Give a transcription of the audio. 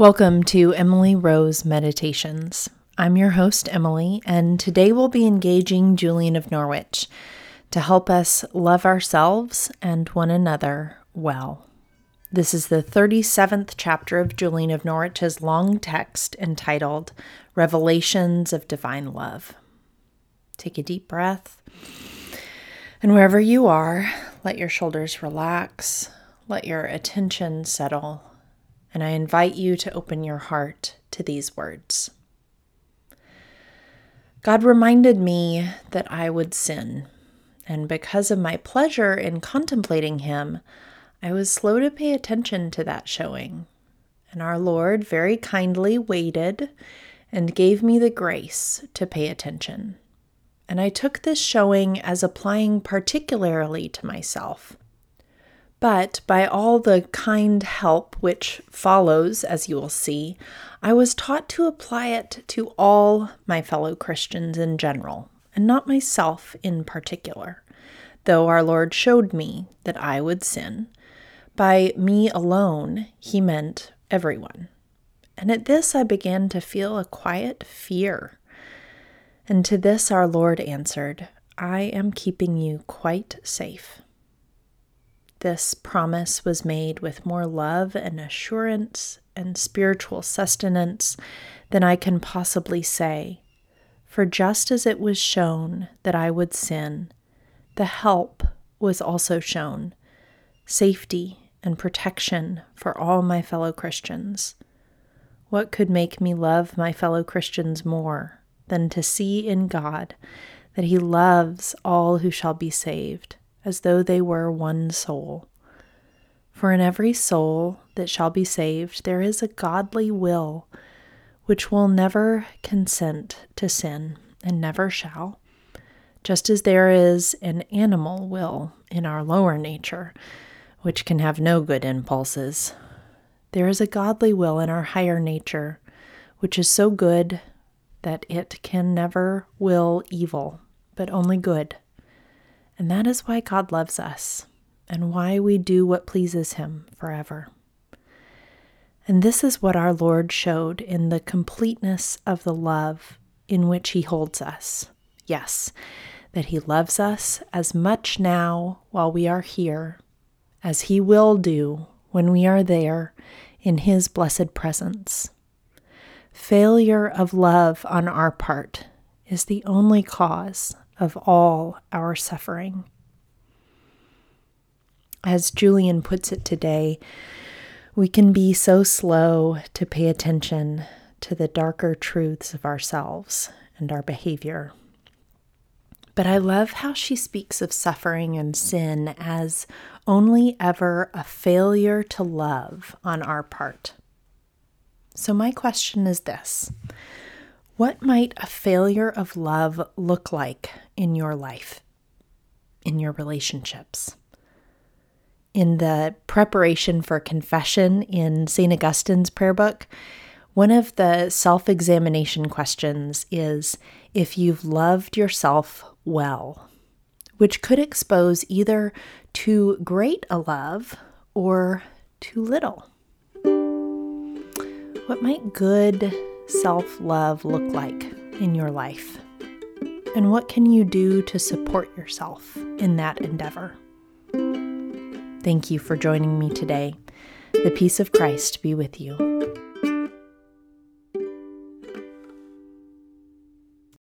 Welcome to Emily Rose Meditations. I'm your host, Emily, and today we'll be engaging Julian of Norwich to help us love ourselves and one another well. This is the 37th chapter of Julian of Norwich's long text entitled Revelations of Divine Love. Take a deep breath, and wherever you are, let your shoulders relax, let your attention settle and I invite you to open your heart to these words. God reminded me that I would sin, and because of my pleasure in contemplating Him, I was slow to pay attention to that showing. And our Lord very kindly waited and gave me the grace to pay attention. And I took this showing as applying particularly to myself. But by all the kind help which follows, as you will see, I was taught to apply it to all my fellow Christians in general, and not myself in particular, though our Lord showed me that I would sin. By me alone, he meant everyone. And at this I began to feel a quiet fear. And to this our Lord answered, I am keeping you quite safe. This promise was made with more love and assurance and spiritual sustenance than I can possibly say. For just as it was shown that I would sin, the help was also shown safety and protection for all my fellow Christians. What could make me love my fellow Christians more than to see in God that He loves all who shall be saved? As though they were one soul. For in every soul that shall be saved, there is a godly will which will never consent to sin and never shall, just as there is an animal will in our lower nature which can have no good impulses. There is a godly will in our higher nature which is so good that it can never will evil, but only good. And that is why God loves us and why we do what pleases Him forever. And this is what our Lord showed in the completeness of the love in which He holds us. Yes, that He loves us as much now while we are here as He will do when we are there in His blessed presence. Failure of love on our part is the only cause of all our suffering. As Julian puts it today, we can be so slow to pay attention to the darker truths of ourselves and our behavior. But I love how she speaks of suffering and sin as only ever a failure to love on our part. So, my question is this what might a failure of love look like in your life, in your relationships? In the preparation for confession in St. Augustine's prayer book, one of the self examination questions is if you've loved yourself well, which could expose either too great a love or too little. What might good self love look like in your life? And what can you do to support yourself in that endeavor? Thank you for joining me today. The peace of Christ be with you.